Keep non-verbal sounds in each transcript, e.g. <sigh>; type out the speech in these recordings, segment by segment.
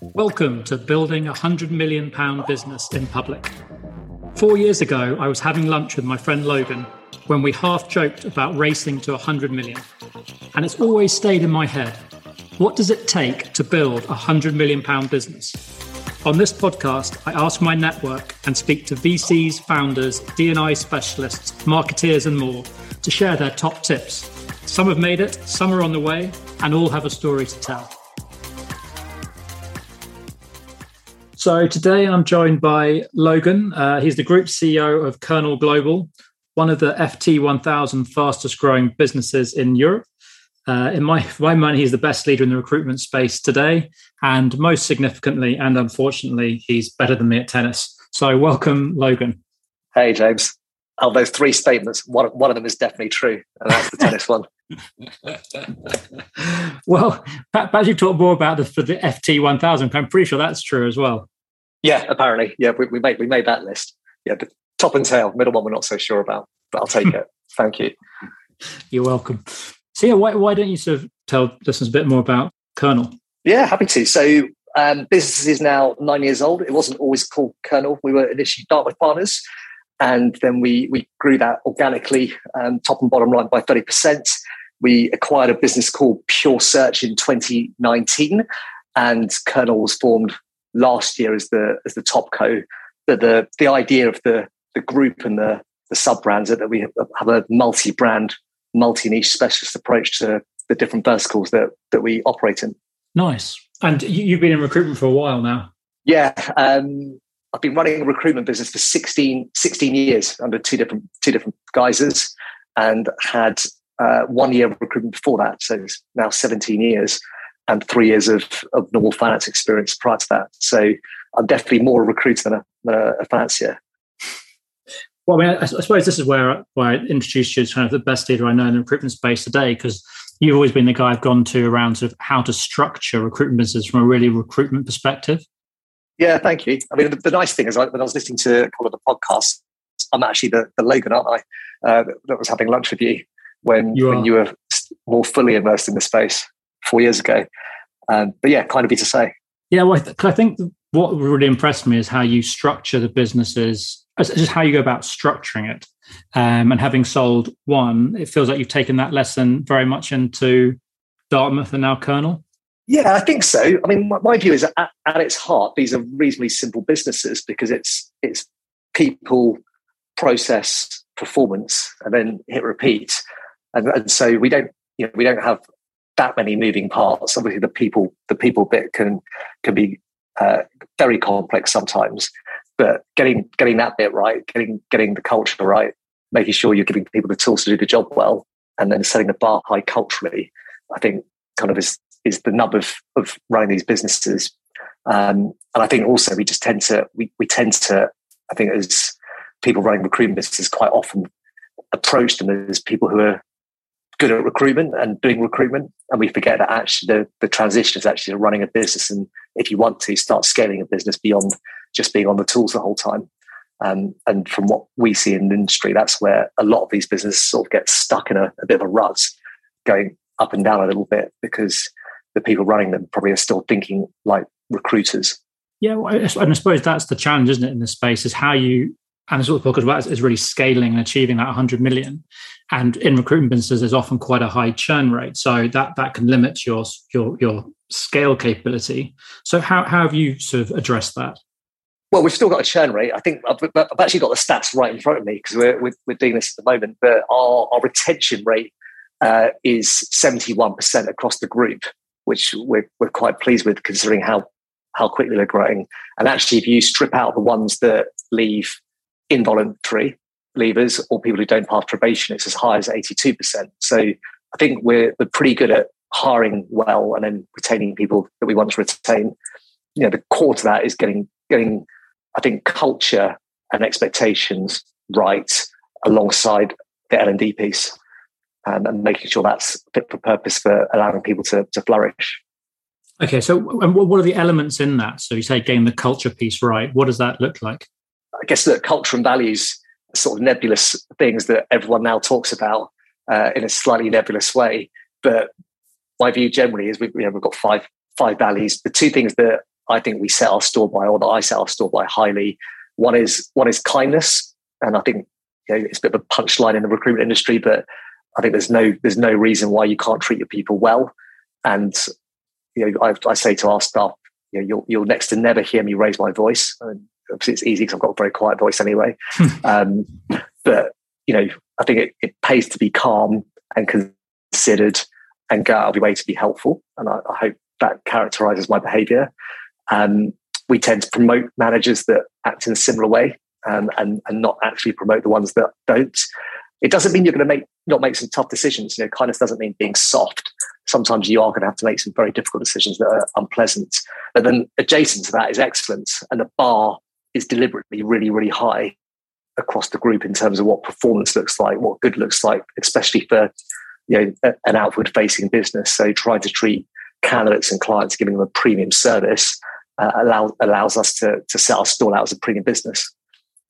Welcome to Building a £100 Million Business in Public. Four years ago, I was having lunch with my friend Logan when we half joked about racing to 100 million. And it's always stayed in my head. What does it take to build a 100 million pound business? On this podcast, I ask my network and speak to VCs, founders, D&I specialists, marketeers and more to share their top tips. Some have made it, some are on the way, and all have a story to tell. So today I'm joined by Logan. Uh, he's the group CEO of Kernel Global, one of the FT 1000 fastest growing businesses in Europe. Uh, in my, my mind, he's the best leader in the recruitment space today. And most significantly, and unfortunately, he's better than me at tennis. So, welcome, Logan. Hey, James. Of those three statements, one, one of them is definitely true, and that's the tennis one. <laughs> well, perhaps you talk more about the, for the FT 1000. I'm pretty sure that's true as well. Yeah, apparently. Yeah, we, we made we made that list. Yeah, the top and tail, middle one we're not so sure about, but I'll take <laughs> it. Thank you. You're welcome. So yeah, why why don't you sort of tell listeners a bit more about Kernel? Yeah, happy to. So um, business is now nine years old. It wasn't always called Kernel. We were initially Dartmouth Partners, and then we we grew that organically, um, top and bottom line by thirty percent. We acquired a business called Pure Search in 2019, and Kernel was formed last year as the as the top co. But the the idea of the the group and the the sub brands that we have a multi brand, multi niche specialist approach to the different verticals that that we operate in. Nice. And you've been in recruitment for a while now. Yeah, um, I've been running a recruitment business for 16, 16 years under two different two different guises, and had uh, one year of recruitment before that. So it's now seventeen years and three years of, of normal finance experience prior to that. So I'm definitely more a recruiter than a, than a financier. Well, I mean, I, I suppose this is where, where I introduced you as kind of the best leader I know in the recruitment space today, because you've always been the guy I've gone to around sort of how to structure recruitment business from a really recruitment perspective. Yeah, thank you. I mean, the, the nice thing is, when I was listening to a couple of the podcasts, I'm actually the, the Logan, aren't I? Uh, that was having lunch with you when you, when you were more fully immersed in the space four years ago. Um, but yeah, kind of be to say. Yeah, well, I, th- I think what really impressed me is how you structure the businesses, just how you go about structuring it. Um, and having sold one, it feels like you've taken that lesson very much into Dartmouth and now Kernel. Yeah, I think so. I mean, my, my view is at, at, its heart, these are reasonably simple businesses because it's it's people, process, performance, and then hit repeat. And, and so we don't, you know, we don't have that many moving parts. Obviously, the people the people bit can can be uh, very complex sometimes, but getting getting that bit right, getting getting the culture right, making sure you're giving people the tools to do the job well, and then setting the bar high culturally, I think kind of is is the nub of of running these businesses. Um, and I think also we just tend to we we tend to I think as people running recruitment businesses quite often approach them as people who are good at recruitment and doing recruitment. And we forget that actually the, the transition is actually running a business. And if you want to start scaling a business beyond just being on the tools the whole time. Um, and from what we see in the industry, that's where a lot of these businesses sort of get stuck in a, a bit of a rut, going up and down a little bit because the people running them probably are still thinking like recruiters. Yeah, and I suppose that's the challenge, isn't it, in this space, is how you and it's what the podcast about is really scaling and achieving that 100 million. And in recruitment businesses, there's often quite a high churn rate, so that that can limit your your your scale capability. So how how have you sort of addressed that? Well, we've still got a churn rate. I think I've, I've actually got the stats right in front of me because we're, we're, we're doing this at the moment. But our, our retention rate uh, is 71% across the group, which we're, we're quite pleased with considering how how quickly they're growing. And actually, if you strip out the ones that leave involuntary leavers or people who don't pass probation, it's as high as 82%. So I think we're, we're pretty good at hiring well and then retaining people that we want to retain. You know, the core to that is getting getting, I think, culture and expectations right alongside the L and D piece, um, and making sure that's fit for purpose for allowing people to, to flourish. Okay, so what are the elements in that? So you say getting the culture piece right. What does that look like? I guess that culture and values sort of nebulous things that everyone now talks about uh, in a slightly nebulous way. But my view generally is we, you know, we've got five five values. The two things that I think we set our store by, or that I set our store by highly, one is one is kindness, and I think you know, it's a bit of a punchline in the recruitment industry, but I think there's no there's no reason why you can't treat your people well. And you know, I, I say to our staff, you know, you'll you'll next to never hear me raise my voice. It's easy because I've got a very quiet voice anyway. <laughs> um, but you know, I think it, it pays to be calm and considered and go out of your way to be helpful. And I, I hope that characterizes my behavior. Um, we tend to promote managers that act in a similar way um, and, and not actually promote the ones that don't. It doesn't mean you're going to make not make some tough decisions. You know, kindness doesn't mean being soft. Sometimes you are going to have to make some very difficult decisions that are unpleasant. But then adjacent to that is excellence, and the bar is deliberately really, really high across the group in terms of what performance looks like, what good looks like, especially for you know an outward facing business. So trying to treat candidates and clients, giving them a premium service, uh, allows allows us to to set our stall out as a premium business.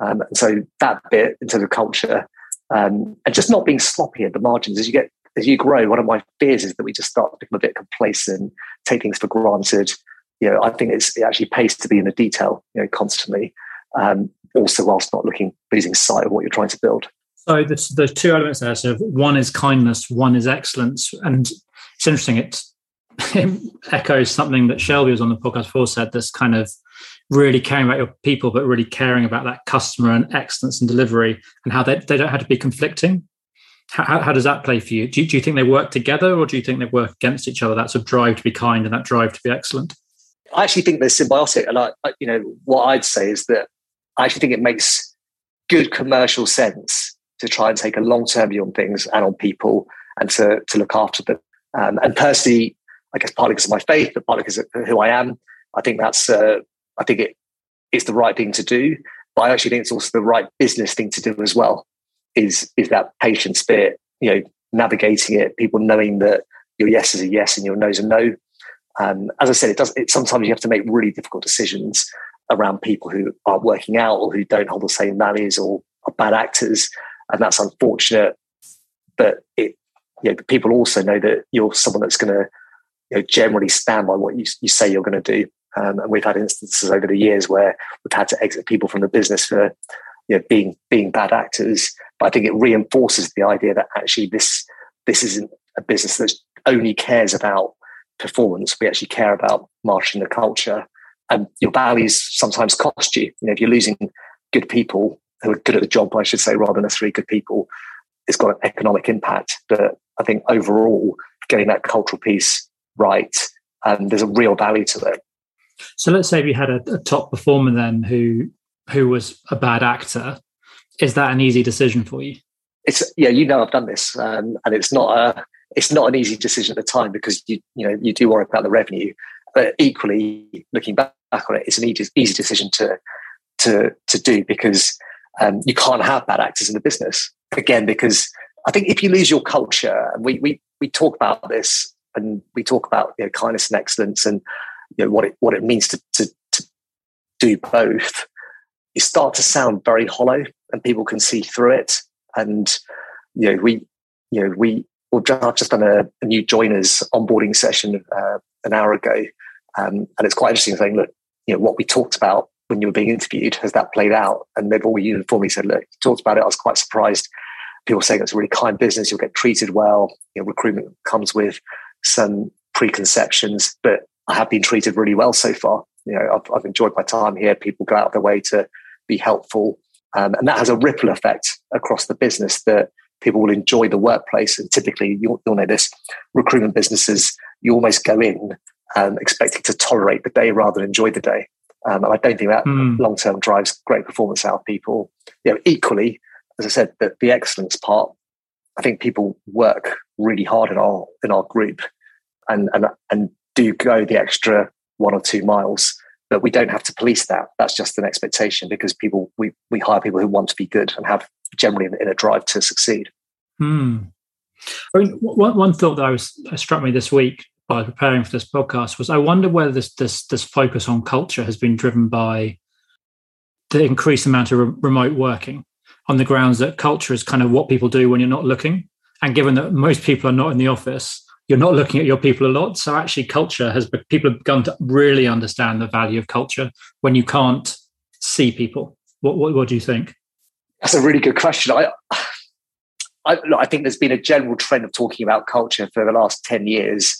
Um, and so that bit in terms of culture um, and just not being sloppy at the margins as you get as you grow. One of my fears is that we just start to become a bit complacent, take things for granted. You know, I think it's, it actually pays to be in the detail, you know, constantly. Um, also, whilst not looking losing sight of what you're trying to build. So there's, there's two elements there. So one is kindness, one is excellence, and it's interesting. It, <laughs> it echoes something that Shelby was on the podcast before said. This kind of really caring about your people, but really caring about that customer and excellence and delivery, and how they, they don't have to be conflicting. How, how does that play for you? Do, you? do you think they work together, or do you think they work against each other? That sort of drive to be kind and that drive to be excellent. I actually think they're symbiotic, and I, you know, what I'd say is that I actually think it makes good commercial sense to try and take a long term view on things and on people, and to to look after them. Um, and personally, I guess partly because of my faith, but partly because of who I am, I think that's uh, I think it is the right thing to do. But I actually think it's also the right business thing to do as well. Is is that patience bit, you know, navigating it, people knowing that your yes is a yes and your no is a no. Um, as I said, it does. It, sometimes you have to make really difficult decisions around people who aren't working out or who don't hold the same values or are bad actors, and that's unfortunate. But it, you know, people also know that you're someone that's going to you know, generally stand by what you, you say you're going to do. Um, and we've had instances over the years where we've had to exit people from the business for you know, being being bad actors. But I think it reinforces the idea that actually this this isn't a business that only cares about performance. We actually care about marketing the culture. And your values sometimes cost you. You know, if you're losing good people who are good at the job, I should say, rather than three good people, it's got an economic impact. But I think overall, getting that cultural piece right, um, there's a real value to it. So let's say we had a, a top performer then who who was a bad actor. Is that an easy decision for you? It's yeah, you know, I've done this, um, and it's not a it's not an easy decision at the time because you you know you do worry about the revenue, but equally looking back on it, it's an easy easy decision to to to do because um, you can't have bad actors in the business again because I think if you lose your culture, and we we we talk about this and we talk about you know, kindness and excellence and you know what it what it means to to, to do both, you start to sound very hollow, and people can see through it. And you know, we you know we we've just done a, a new joiners onboarding session uh, an hour ago, um, and it's quite interesting saying, look, you know, what we talked about when you were being interviewed has that played out? And they've all uniformly said, look, talked about it. I was quite surprised. People saying it's a really kind business. You'll get treated well. You know, recruitment comes with some preconceptions, but I have been treated really well so far. You know, I've, I've enjoyed my time here. People go out of their way to be helpful, um, and that has a ripple effect across the business that people will enjoy the workplace. And typically, you'll, you'll know this: recruitment businesses, you almost go in um, expecting to tolerate the day rather than enjoy the day. Um, and I don't think that mm. long term drives great performance out of people. You know, equally, as I said, the, the excellence part, I think people work really hard in our in our group, and and and do go the extra one or two miles but we don't have to police that that's just an expectation because people we, we hire people who want to be good and have generally in, a drive to succeed hmm. I mean, one, one thought that I was struck me this week by preparing for this podcast was I wonder whether this this this focus on culture has been driven by the increased amount of re- remote working on the grounds that culture is kind of what people do when you're not looking. And given that most people are not in the office, you're not looking at your people a lot. So actually, culture has people have begun to really understand the value of culture when you can't see people. What what, what do you think? That's a really good question. I, I, I think there's been a general trend of talking about culture for the last ten years,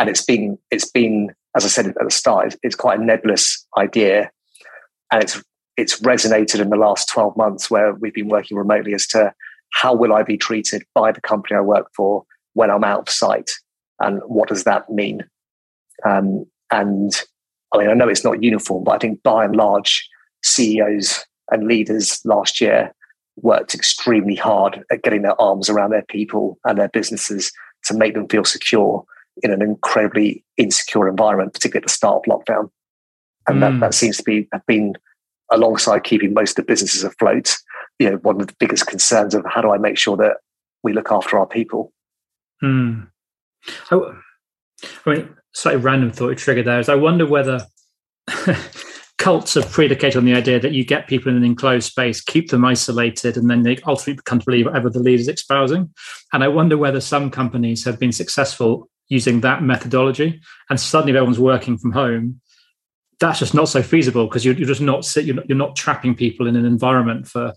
and it's been it's been as I said at the start, it's quite a nebulous idea, and it's it's resonated in the last 12 months where we've been working remotely as to how will I be treated by the company I work for when I'm out of sight? And what does that mean? Um, and I mean, I know it's not uniform, but I think by and large, CEOs and leaders last year worked extremely hard at getting their arms around their people and their businesses to make them feel secure in an incredibly insecure environment, particularly at the start of lockdown. And mm. that, that seems to be have been alongside keeping most of the businesses afloat, you know, one of the biggest concerns of how do I make sure that we look after our people. Hmm. I, I mean, slightly random thought triggered there is I wonder whether <laughs> cults are predicated on the idea that you get people in an enclosed space, keep them isolated, and then they ultimately come to believe whatever the leader is espousing. And I wonder whether some companies have been successful using that methodology, and suddenly everyone's working from home that's just not so feasible because you're, you're just not you're not, you're not trapping people in an environment for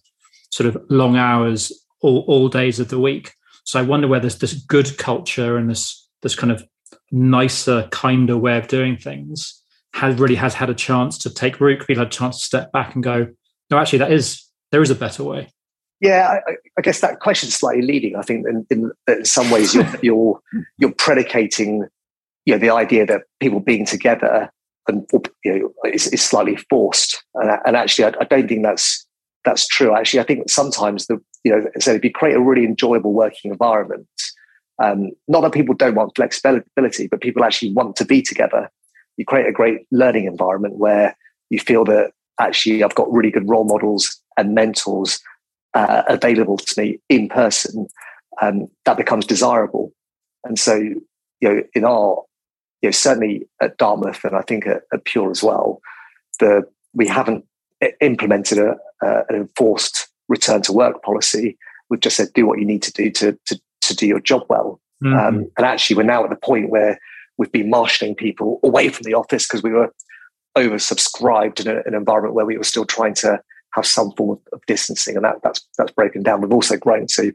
sort of long hours all, all days of the week. So I wonder whether this, this good culture and this this kind of nicer, kinder way of doing things has really has had a chance to take root. People had a chance to step back and go, no, actually, that is there is a better way. Yeah, I, I guess that question is slightly leading. I think in, in, in some ways you're, <laughs> you're you're predicating, you know, the idea that people being together and you know, is, is slightly forced. And, and actually, I, I, don't think that's that's true. Actually, I think sometimes the you know, so if you create a really enjoyable working environment, um, not that people don't want flexibility, but people actually want to be together. You create a great learning environment where you feel that actually I've got really good role models and mentors uh, available to me in person. Um, that becomes desirable. And so, you know, in our you know, certainly at Dartmouth and I think at, at Pure as well, the we haven't implemented a, uh, an enforced return to work policy. We've just said do what you need to do to to, to do your job well. Mm-hmm. Um, and actually, we're now at the point where we've been marshalling people away from the office because we were oversubscribed in a, an environment where we were still trying to have some form of, of, distancing, and that, that's that's broken down. We've also grown, so you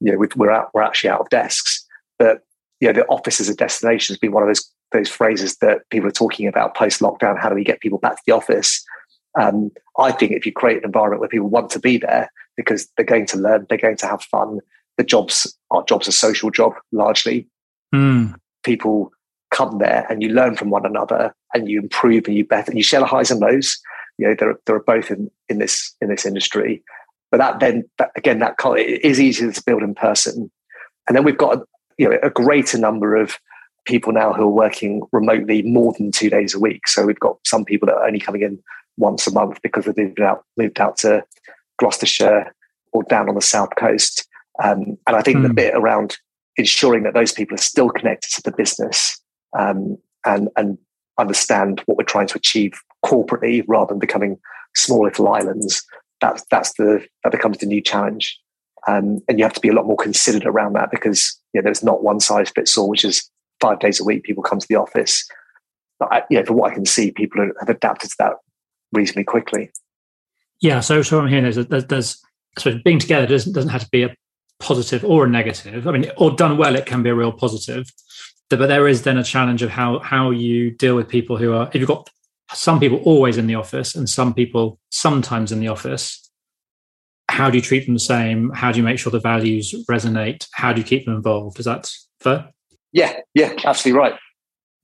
know we are out, we're actually out of desks, but yeah, the office as a destination has been one of those those phrases that people are talking about post lockdown. How do we get people back to the office? Um, I think if you create an environment where people want to be there because they're going to learn, they're going to have fun. The jobs, our jobs, a social job largely. Mm. People come there and you learn from one another and you improve and you better and you share the highs and lows. You know, there, there are both in, in this in this industry. But that then that, again, that it is easier to build in person. And then we've got you know a greater number of people now who are working remotely more than two days a week. So we've got some people that are only coming in once a month because they've moved out, moved out to Gloucestershire or down on the south coast. Um, and I think mm. the hmm. bit around ensuring that those people are still connected to the business um, and and understand what we're trying to achieve corporately rather than becoming small little islands. That's that's the that becomes the new challenge. Um, and you have to be a lot more considered around that because you know, there's not one size fits all, which is five days a week people come to the office. But I, you know, from what I can see, people have adapted to that reasonably quickly. Yeah. So, so I'm hearing is that there's, there's so being together doesn't doesn't have to be a positive or a negative. I mean, or done well, it can be a real positive. But there is then a challenge of how how you deal with people who are if you've got some people always in the office and some people sometimes in the office. How do you treat them the same? How do you make sure the values resonate? How do you keep them involved? Is that fair? Yeah, yeah, absolutely right.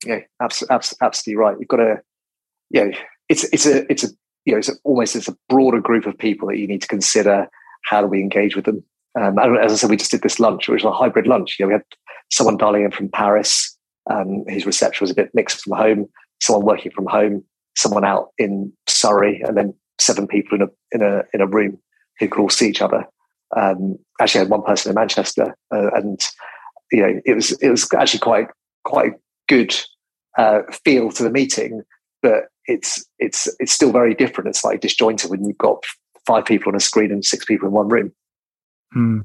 Yeah, absolutely, absolutely right. You've got to, you know, it's it's a it's a you know it's a, almost it's a broader group of people that you need to consider. How do we engage with them? Um, as I said, we just did this lunch, which was a hybrid lunch. You know, we had someone dialing in from Paris. Um, his reception was a bit mixed from home. Someone working from home. Someone out in Surrey, and then seven people in a in a in a room who could all see each other. Um, actually, I had one person in Manchester, uh, and you know, it was it was actually quite quite good uh, feel to the meeting, but it's it's it's still very different. It's like disjointed when you've got five people on a screen and six people in one room. Hmm.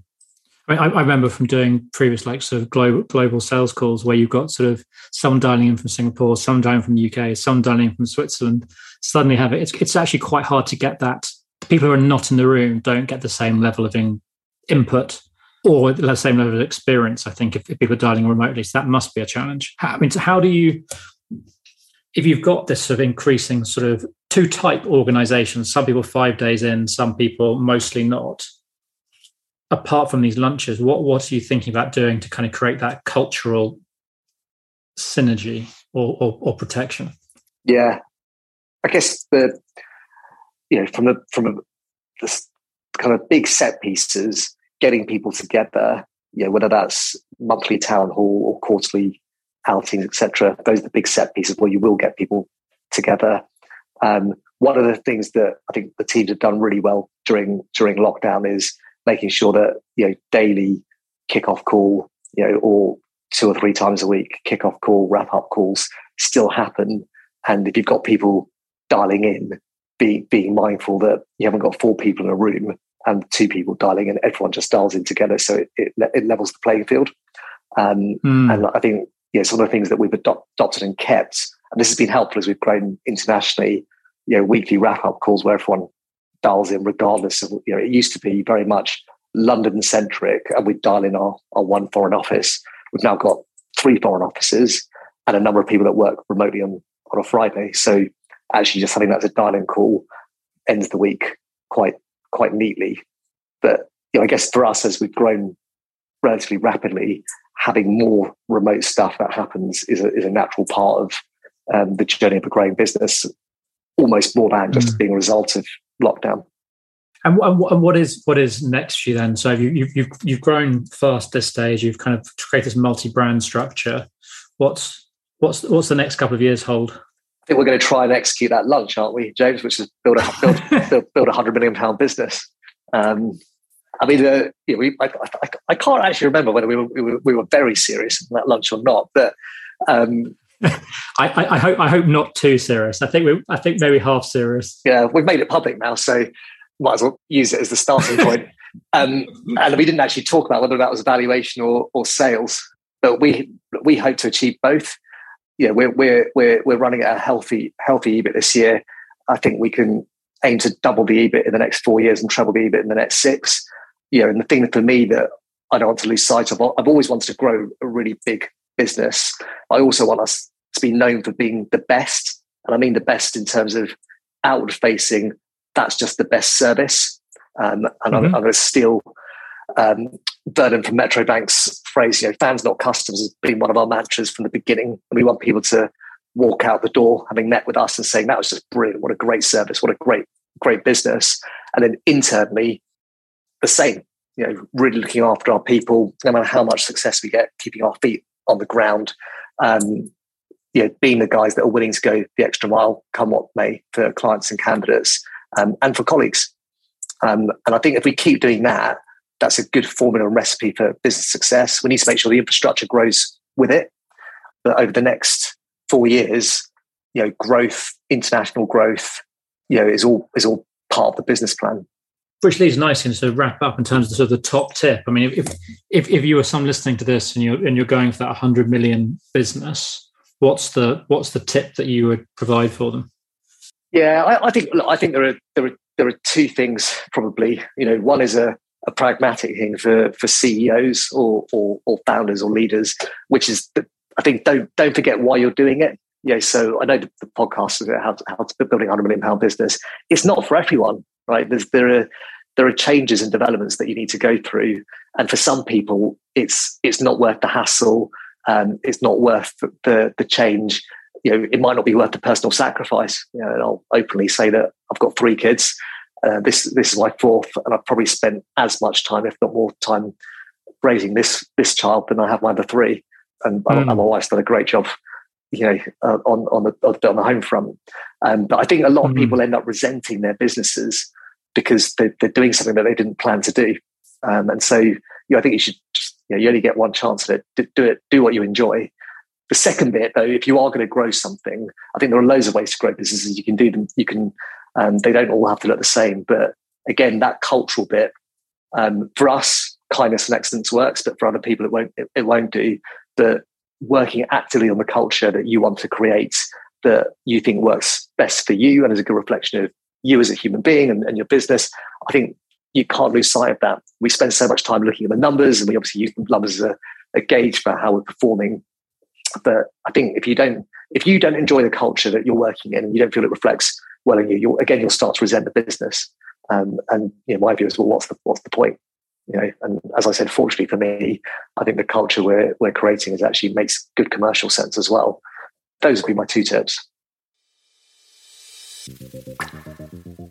I, I, remember from doing previous like sort of global global sales calls where you've got sort of some dialing in from Singapore, some dialing from the UK, some dialing in from Switzerland. Suddenly have it. It's it's actually quite hard to get that. People who are not in the room don't get the same level of in, input or the same level of experience. I think if, if people are dialing remotely, so that must be a challenge. How, I mean, so how do you? If you've got this sort of increasing sort of two type organizations, some people five days in, some people mostly not apart from these lunches, what what are you thinking about doing to kind of create that cultural synergy or, or, or protection? Yeah, I guess the you know from the from a, the kind of big set pieces, getting people together, you know, whether that's monthly town hall or quarterly outings, etc. Those are the big set pieces where you will get people together. Um, one of the things that I think the teams have done really well during during lockdown is making sure that you know daily kickoff call, you know, or two or three times a week kickoff call, wrap up calls still happen. And if you've got people dialing in, be, being mindful that you haven't got four people in a room and two people dialing in, everyone just dials in together, so it, it, it levels the playing field. Um, mm. And I think you know, some of the things that we've adopted and kept, and this has been helpful as we've grown internationally. You know, weekly wrap up calls where everyone dials in regardless of you know it used to be very much london centric and we'd dial in our, our one foreign office. We've now got three foreign offices and a number of people that work remotely on on a friday. So actually just having that as a dial-in call ends the week quite quite neatly. But you know, i guess for us as we've grown relatively rapidly having more remote stuff that happens is a, is a natural part of um, the journey of a growing business almost more than just mm. being a result of lockdown. And, and, what is what is next for you then? So you, have you've you've grown fast this stage. You've kind of created this multi-brand structure. What's what's what's the next couple of years hold? I think we're going to try and execute that lunch, aren't we, James? Which is build a build <laughs> build, build a hundred million pound business. Um, I mean, uh, you know, we, I, I, I, can't actually remember whether we were, we were, we were very serious in that lunch or not, but um, <laughs> I, I, hope I hope not too serious. I think we I think maybe half serious. Yeah, we've made it public now, so might as well use it as the starting <laughs> point. Um, and we didn't actually talk about whether that was valuation or, or sales, but we we hope to achieve both. Yeah, we're we're we're we're running at a healthy healthy EBIT this year. I think we can aim to double the EBIT in the next four years and treble the EBIT in the next six. Yeah, and the thing that for me that I don't want to lose sight of, I've always wanted to grow a really big business. I also want us to be known for being the best. And I mean the best in terms of outward facing, that's just the best service. Um, and mm-hmm. I'm, I'm going to steal um, Vernon from Metro Bank's phrase, you know, fans, not customers, has been one of our mantras from the beginning. And we want people to walk out the door having met with us and saying, that was just brilliant. What a great service. What a great, great business. And then internally, the same, you know, really looking after our people, no matter how much success we get, keeping our feet on the ground, um, you know, being the guys that are willing to go the extra mile, come what may, for clients and candidates um, and for colleagues. Um, and I think if we keep doing that, that's a good formula and recipe for business success. We need to make sure the infrastructure grows with it. But over the next four years, you know, growth, international growth, you know, is all is all part of the business plan which leads nicely to wrap up in terms of sort of the top tip. I mean, if if if you were some listening to this and you're and you're going for that 100 million business, what's the what's the tip that you would provide for them? Yeah, I, I think I think there are there are there are two things probably. You know, one is a a pragmatic thing for for CEOs or or, or founders or leaders, which is the, I think don't don't forget why you're doing it. Yeah, so I know the, the podcast is how to, how to building a hundred million pound business. It's not for everyone right? There's, there are there are changes and developments that you need to go through, and for some people, it's it's not worth the hassle. Um, it's not worth the the change. You know, it might not be worth the personal sacrifice. You know, and I'll openly say that I've got three kids. Uh, this this is my fourth, and I've probably spent as much time, if not more time, raising this this child than I have my other three. And, mm. and my wife's done a great job you know, uh, on on the on the home front. Um, but I think a lot of mm. people end up resenting their businesses because they're, they're doing something that they didn't plan to do. Um, and so, you know, I think you should just, you, know, you only get one chance at it. Do it, do what you enjoy. The second bit, though, if you are going to grow something, I think there are loads of ways to grow businesses. You can do them. You can. Um, they don't all have to look the same. But again, that cultural bit um, for us, kindness and excellence works, but for other people it won't. It, it won't do. That working actively on the culture that you want to create that you think works best for you and is a good reflection of you as a human being and, and your business. I think you can't lose sight of that. We spend so much time looking at the numbers, and we obviously use the numbers as a, a gauge for how we're performing. But I think if you don't if you don't enjoy the culture that you're working in and you don't feel it reflects well in you, you'll, again you'll start to resent the business. Um, and you know, my view is, well, what's the what's the point? You know, and as I said, fortunately for me, I think the culture we're we're creating is actually makes good commercial sense as well. Those would be my two tips.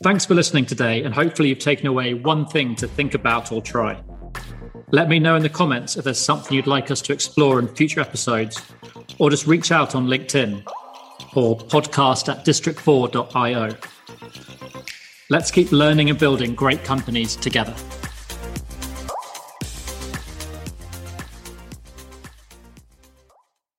Thanks for listening today, and hopefully you've taken away one thing to think about or try. Let me know in the comments if there's something you'd like us to explore in future episodes, or just reach out on LinkedIn or podcast at district4.io. Let's keep learning and building great companies together.